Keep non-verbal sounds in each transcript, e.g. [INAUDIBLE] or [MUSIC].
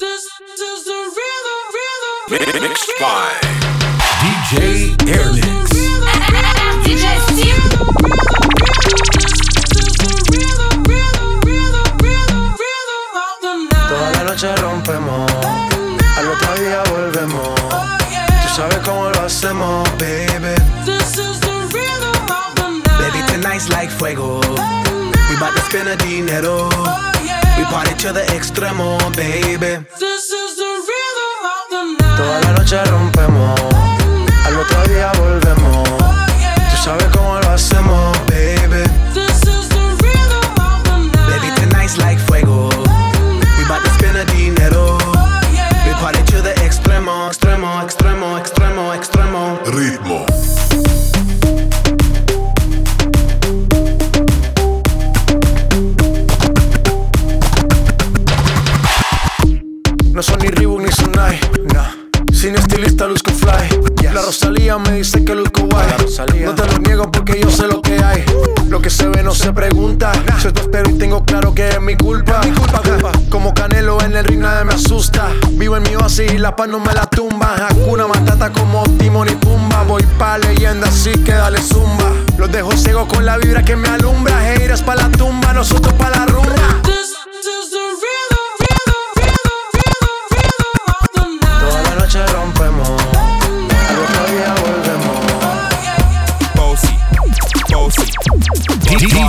Mixed by DJ Airnix. DJ Steve. Toda la noche rompemos, al otro día volvemos. Tú sabes cómo lo hacemos, baby. Baby, tonight's like fuego. We bout to spend a dinero. We party to the extremo, baby. Toda la noche rompemos, al otro día volvemos. Tú sabes cómo lo hacemos, baby. Baby, tonight's like fuego. We bout to spend a dinero. We party to the extremo, extremo, extremo, extremo, extremo. Ritmo. Pregunta. Soy tostero y tengo claro que es mi culpa. Mi culpa, culpa. Como Canelo en el ring nadie me asusta. Vivo en mi oasis y la paz no me la tumba. Hakuna Matata como Timon y Pumba. Voy pa' leyenda así que dale zumba. Los dejo ciego con la vibra que me alumbra. Heiras pa' la tumba, nosotros pa' la rumba.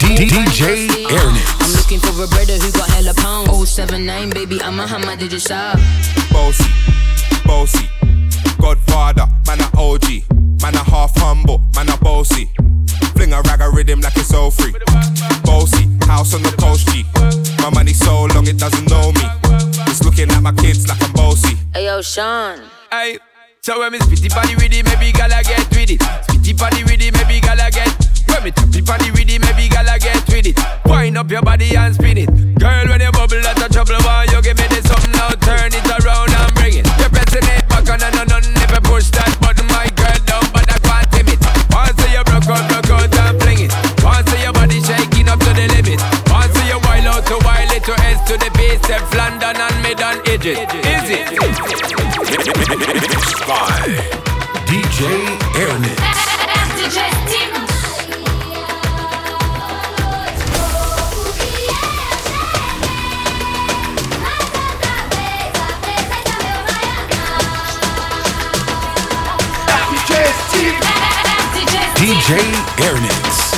DJ pussy. I'm looking for a brother who got hella pounds. 079, baby, I'm a hammer, did you shop? bossy, bossy. Godfather, man a OG. Man a half humble, man a bossy. Fling a rag a rhythm like it's all free. Bossy, house on the coast G. My money so long it doesn't know me. It's looking at my kids like I'm bossy. Hey yo, Sean. Hey. So when me spitty body with it, maybe gala get with it. Spitty body with it, maybe gala get. When me tappy body with it, maybe gala get with it. Wind up your body and spin it. Girl, when you bubble, that's a trouble. Why you give me this something now? Turn it around and bring it. You're pressing it back on and on and if push that button, my girl, down, but I can't tame it. Once you broke out, broke out and fling it. Once your body shaking up to the limit. Once you wild out to wild it to S to the base, Step London and mid and edges. Is it? [LAUGHS] DJ Airnix. DJ Airnix.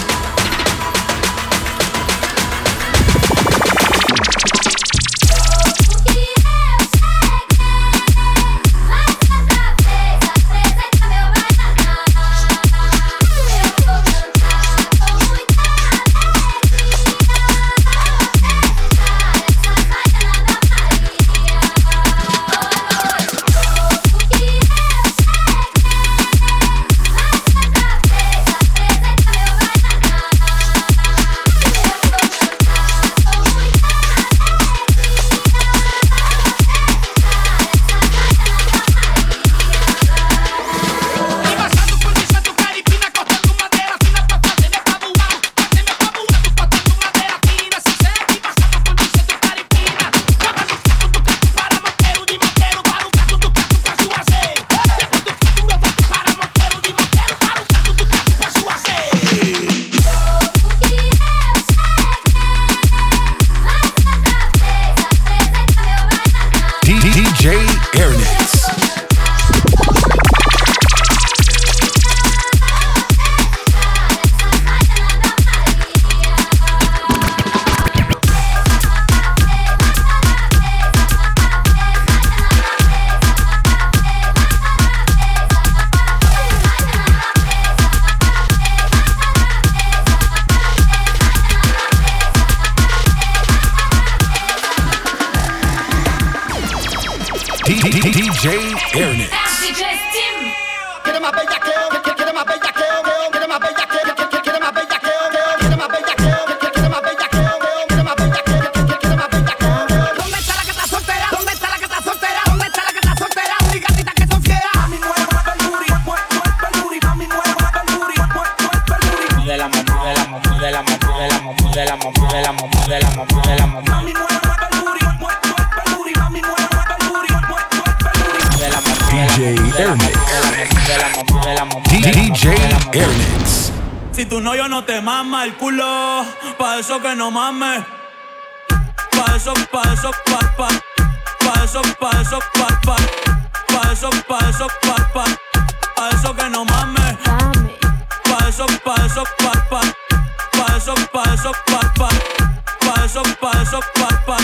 DJ Si tu no, yo no te mama el culo. Pa' eso que no mames. Pa' eso, pa' eso, pa' pa'. Pa' eso, pa' eso, pa' pa'. Pa' eso, pa' eso, pa' pa'. Pa' eso que no mames. Pa' eso, pa' eso, pa' pa'. Pa' eso, pa' eso, pa' pa'. Pa' eso, pa' eso, pa' pa'.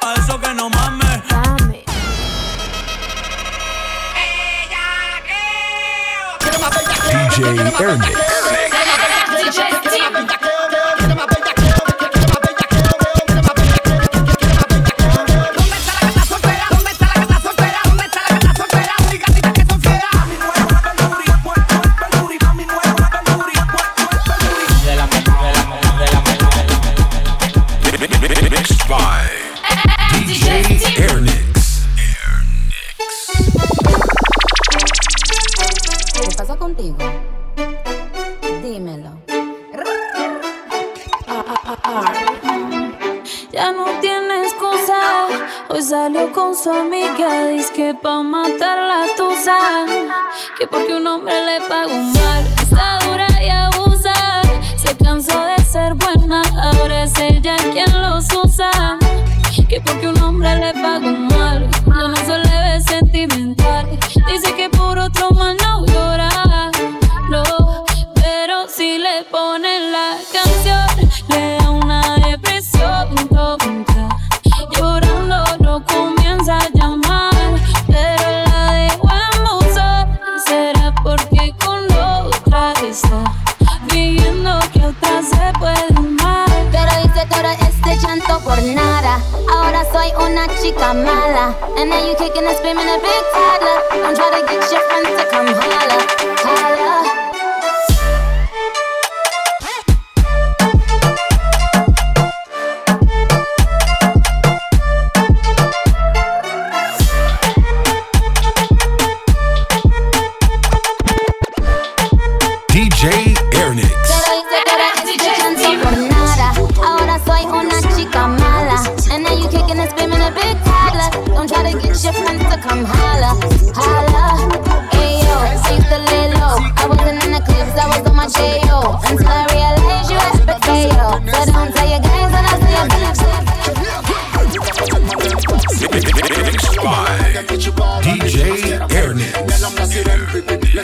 Pa' eso que no mames. DJ Airnix.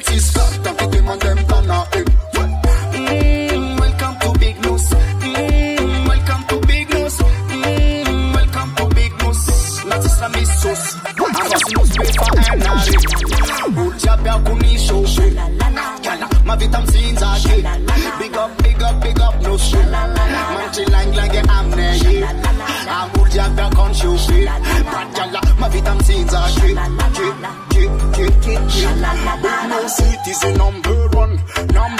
Petit Scott is the number one, number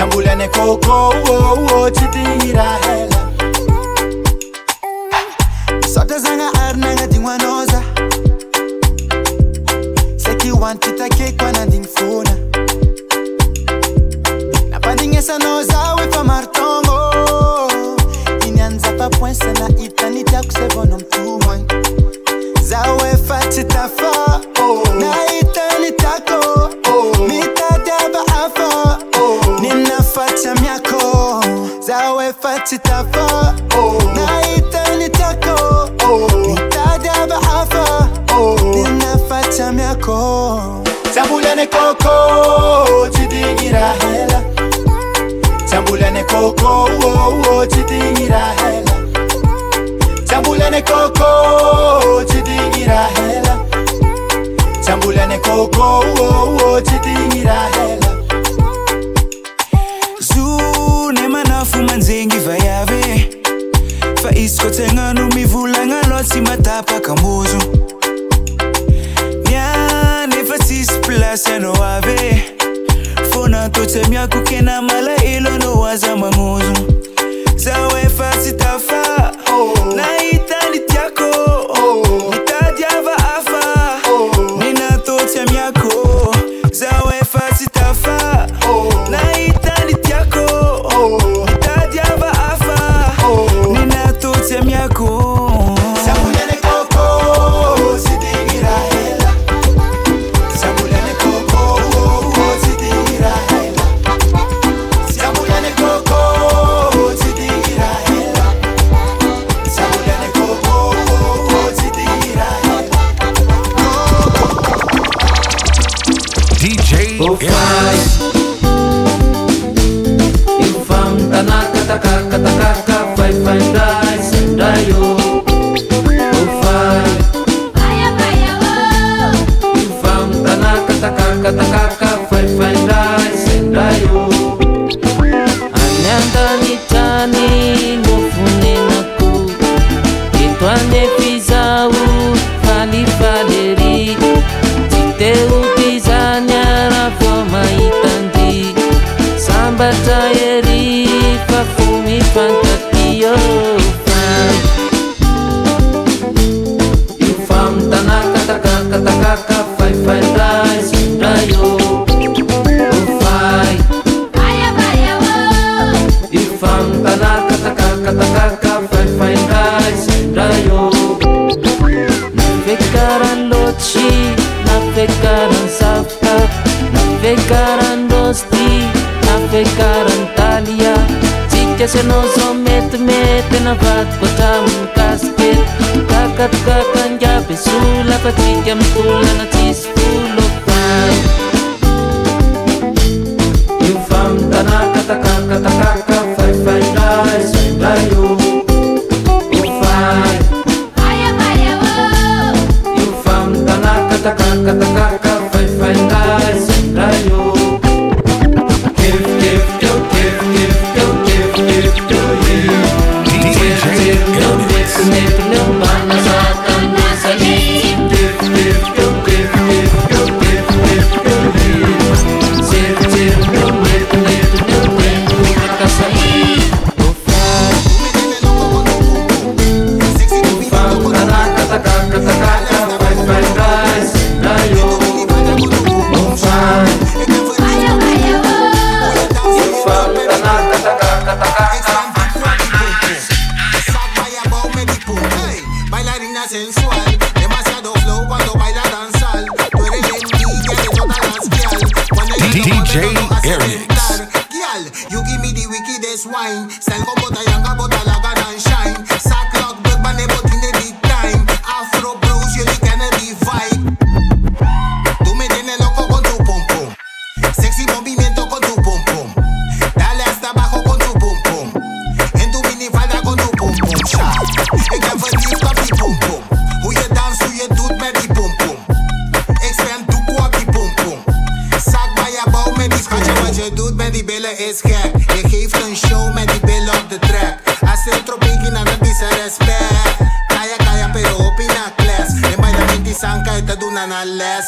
tambulane koko chitira hela satazanga arnanga dingwanoza sekiwantitakekwananding funa. Napandingesanozawe pamartongo inanza papwensa na itanitakusevona mtumwe zawe fatitafa oh. ذات تفاؤل نعيد نتكو نتادى بعفا لنفتم يكون tambulane koko chidingira hela. Tambulane koko oh, oh, chidingira hela. Tambulane koko chidingira hela. Tambulane koko oh, chidingira hela. place no ave. Fona totsemiako kena mala ilo no waza magnozo zawe fasi tafa. Oh. Naitani tiako nitadiava oh. afa. Oh. Nina totse miako zawe fasi kata kata kafaifaiaz rayo navekaran loci navekaran safka navekaran dosti navekaran talia cicasenozometimetenavadkotamun kasket kakatkakanjabe sulapacicam kulana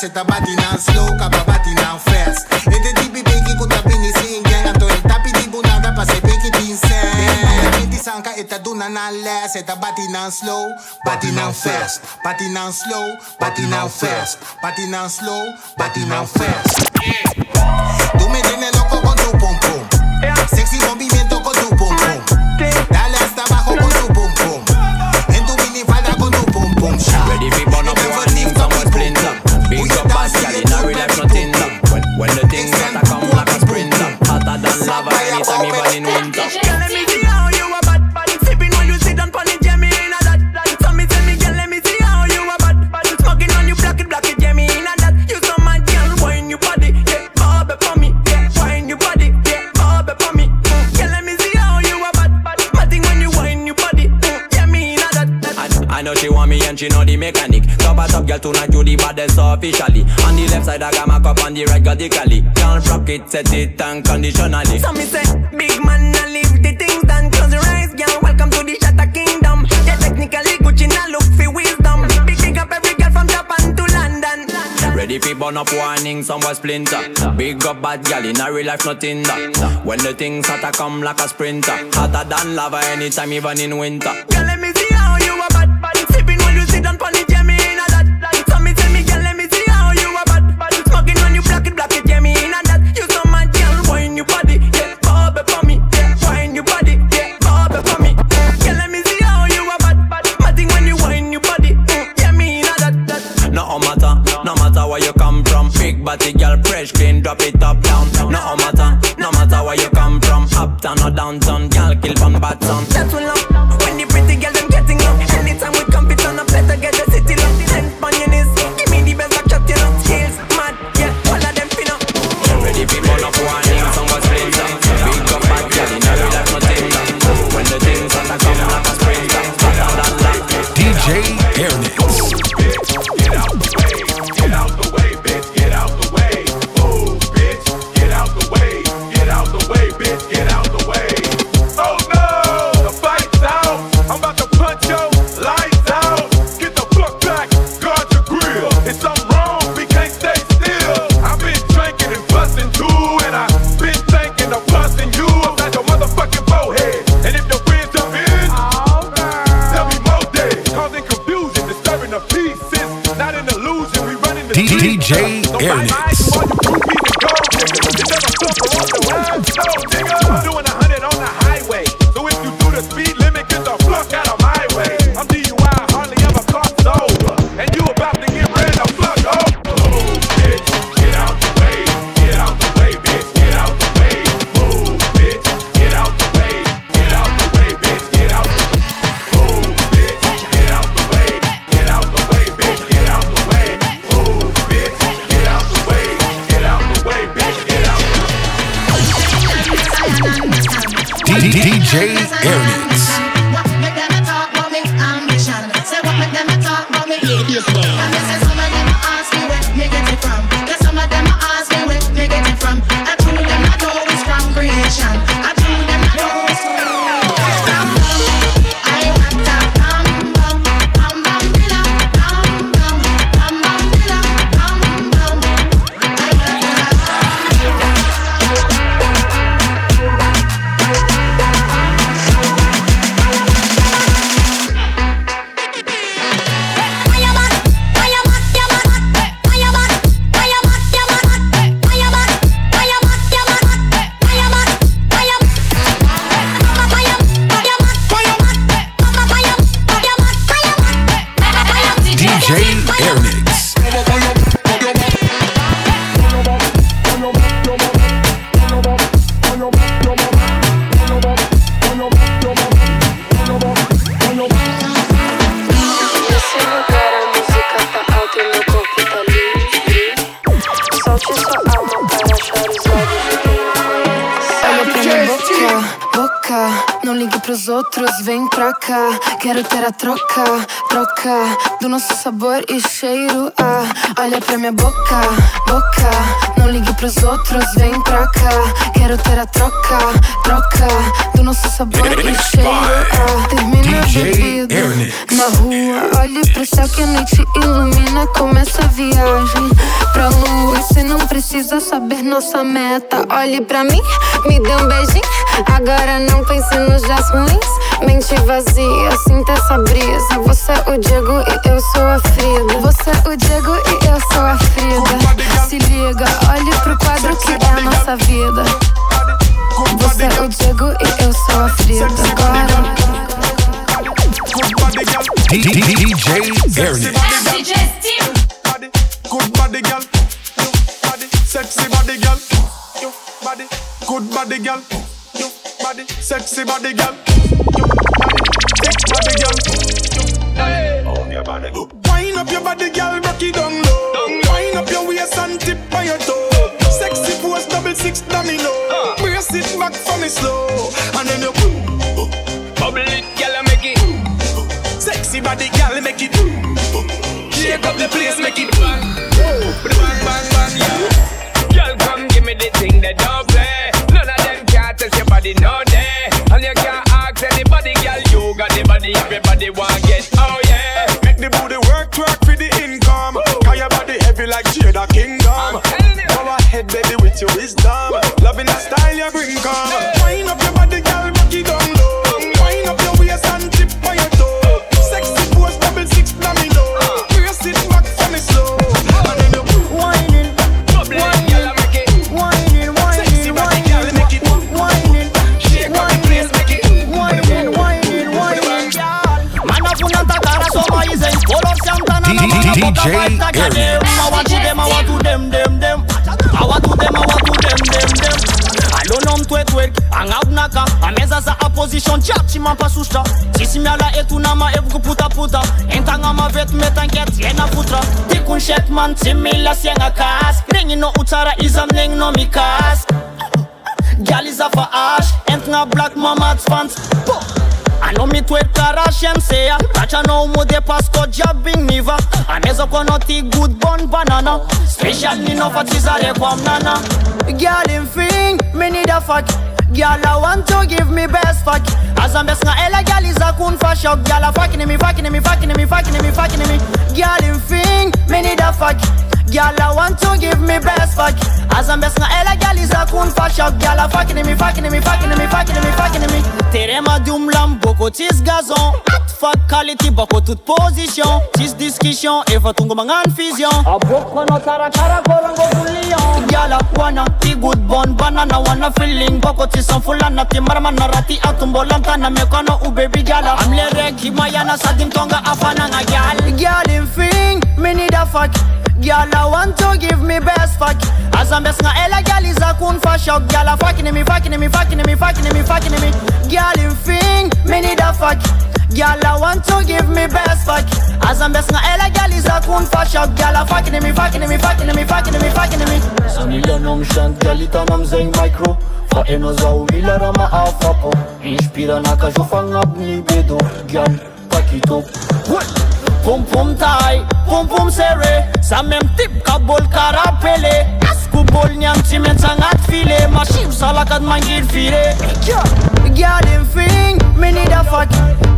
se tabati nan slow ka babati nan fast. E te tipi peki ku tapi ni singen Ato e tapi di bunada pa se peki tinsen Pinti sanka e ta duna nan last E ta bati nan slow, bati nan fast. Bati nan slow, bati nan fast. Bati nan slow, bati nan fast. radically. Can't rock it, set it unconditionally. So me say, big man, I leave the things done. Close your eyes, girl. Welcome to the Shatter Kingdom. Yeah, technically Gucci now look for wisdom. Big pick up every girl from Japan to London. Ready for burn up warning, somewhere splinter. Big up bad gal in a real life, nothing that. When the things hotter come like a sprinter, hotter than lava anytime, even in winter. Pros outros, vem pra cá. Quero ter a troca, troca do nosso sabor e cheiro. Ah, olha pra minha boca, boca. Não ligue pros outros, vem pra cá. Quero ter a troca, troca do nosso sabor e cheiro. Ah, termina a bebida na rua. Olhe pro céu que a noite ilumina. Começa a viagem pra lua. Você não precisa saber nossa meta. Olhe pra mim, me dê um beijinho. Agora não pense nos dias ruins. Mente vazia, sinta essa brisa. Você é o Diego e eu sou a Frida. Você é o Diego me the thing that don't play. None of them can't test your body, no day. And you can't ask anybody, girl, you got the body, everybody want get. Oh yeah. Make the booty work, work for the income. Cause your body heavy like Jada Kingdom. Go ahead, baby, with your wisdom. Loving position jiaby tsy mampasosotra tsisy miala etona maeviko potaputa entagna mavety metankeaty enafotra tiako ny sety manitsy mila siagnakasy regninao ho tsara izy amin'egninao mikasy. Galizafa asy entigna black mamatsy fantsy po anao mitoery karaha siansea ratranao mode pasko jiaby igny niva amezako anao ty good bon banana. Special ninao fa tsy zareko aminana. Galimfigny minidafak Girl I want to give me best fuck. As I'm best nga ela girl is a kun for shock. Girl a fucking me, fucking me, fucking me, fucking me, fucking me. Girl in thing, me need a fuck. Girl I want to give me best fuck. As I'm best nga ela girl is a kun for shock. Girl a fucking me, fucking me, fucking me, fucking me, fucking me. Terema dum lam boko tis gazon Hot fuck quality boko toute position Tis discussion eva tungo mangan fusion. Aboko no tara tara korango bulion Girl wana ti good bon banana wana feeling boko tis on fulana ti marmana rati atumbo lantana mekono u baby gala I'm lere kimayana sadim tonga afana nga gal Girl in thing me need a fuck. Girl, I want to give me best fuck. As I'm best nga ela girl is a kun for shock. Girl, I fucking me, fucking me, fucking me, fucking me, fucking me. Girl, in thing, me need a fuck Girl, I want to give me best fuck. As I'm best nga ela girl is a kun for shock. Girl, I fucking me, fucking me, fucking me, fucking me, fucking me. Sa milionom shant galita nam zeng micro. Fa eno za uwila rama afapo Inspira na kajufa ngabni bedo Gyan pakito Pum pum tai, pum pum sere. Sa mem tip ka bol karapele Asku bol nyam timen sangat file. Mashiv salakad mangir fire. Girl in thing, me need a fuck.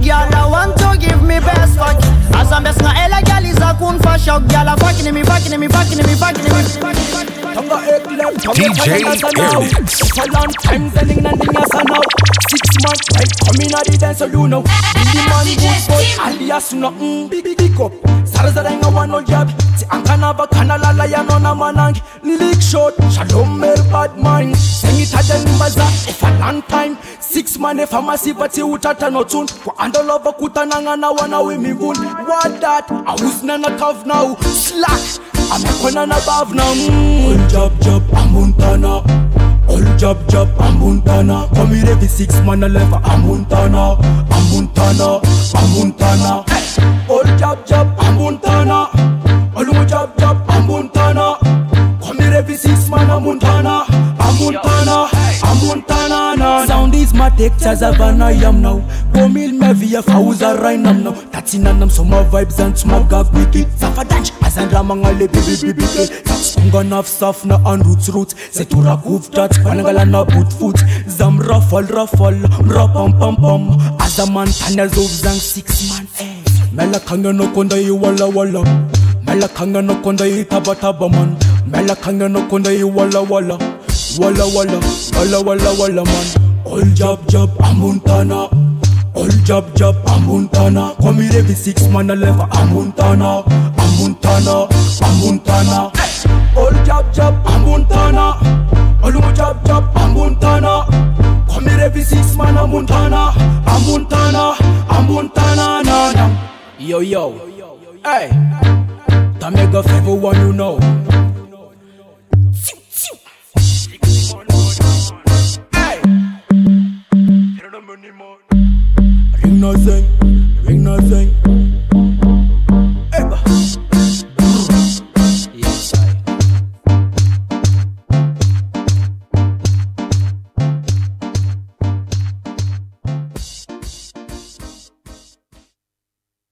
Girl I want to give me best fuck. As I'm best nga ela girl is a kun for shock. Girl a fucking me, fucking me, fucking me, fucking me DJ Ernest. It's a long time telling nothing as now. Six months, right? Come in at the dance, so you know. The man good boy, alias nothing. Big big big up. Sarazarenga wano job. Si angana ba kana lala ya nona manang. Lick short, shalom mer bad mind. Sing it at the nimbaza. If a long time, six man if a massive but you utata no tune. Kwa ando kutananga na wana we migun. What that? I was nana tough now. Slack. Amekona na bav na All job job amuntana All job job amuntana Come here every six man a level amuntana Amuntana Amuntana All job job amuntana All job job amuntana Come here every six man amuntana Amuntana Montana na. Sound is my take as a van I am now. Pomil me via fauza rainam now. Tatinanam summer vibes and smagag wiki Safa dance as an ramangale bibi bibi Satsunga naf saf na an roots roots. Setura kuf tat panagala na boot foot. Zam raffle raffle rapam pam pam As a man tanya zov zang six man eh. Mela kanga no konda i wala wala. Mela kanga no konda i taba taba man. Mela kanga no konda i wala wala Wala wala wala wala wala man. All jab jab amuntana. All jab jab amuntana. Come here every six man a left amuntana. Amuntana amuntana. All jab jab amuntana. All mo jab jab amuntana. Come here every six man amuntana. Amuntana amuntana na na. Yo yo. Hey. That make a favor one you know Ring nothing Ring nothing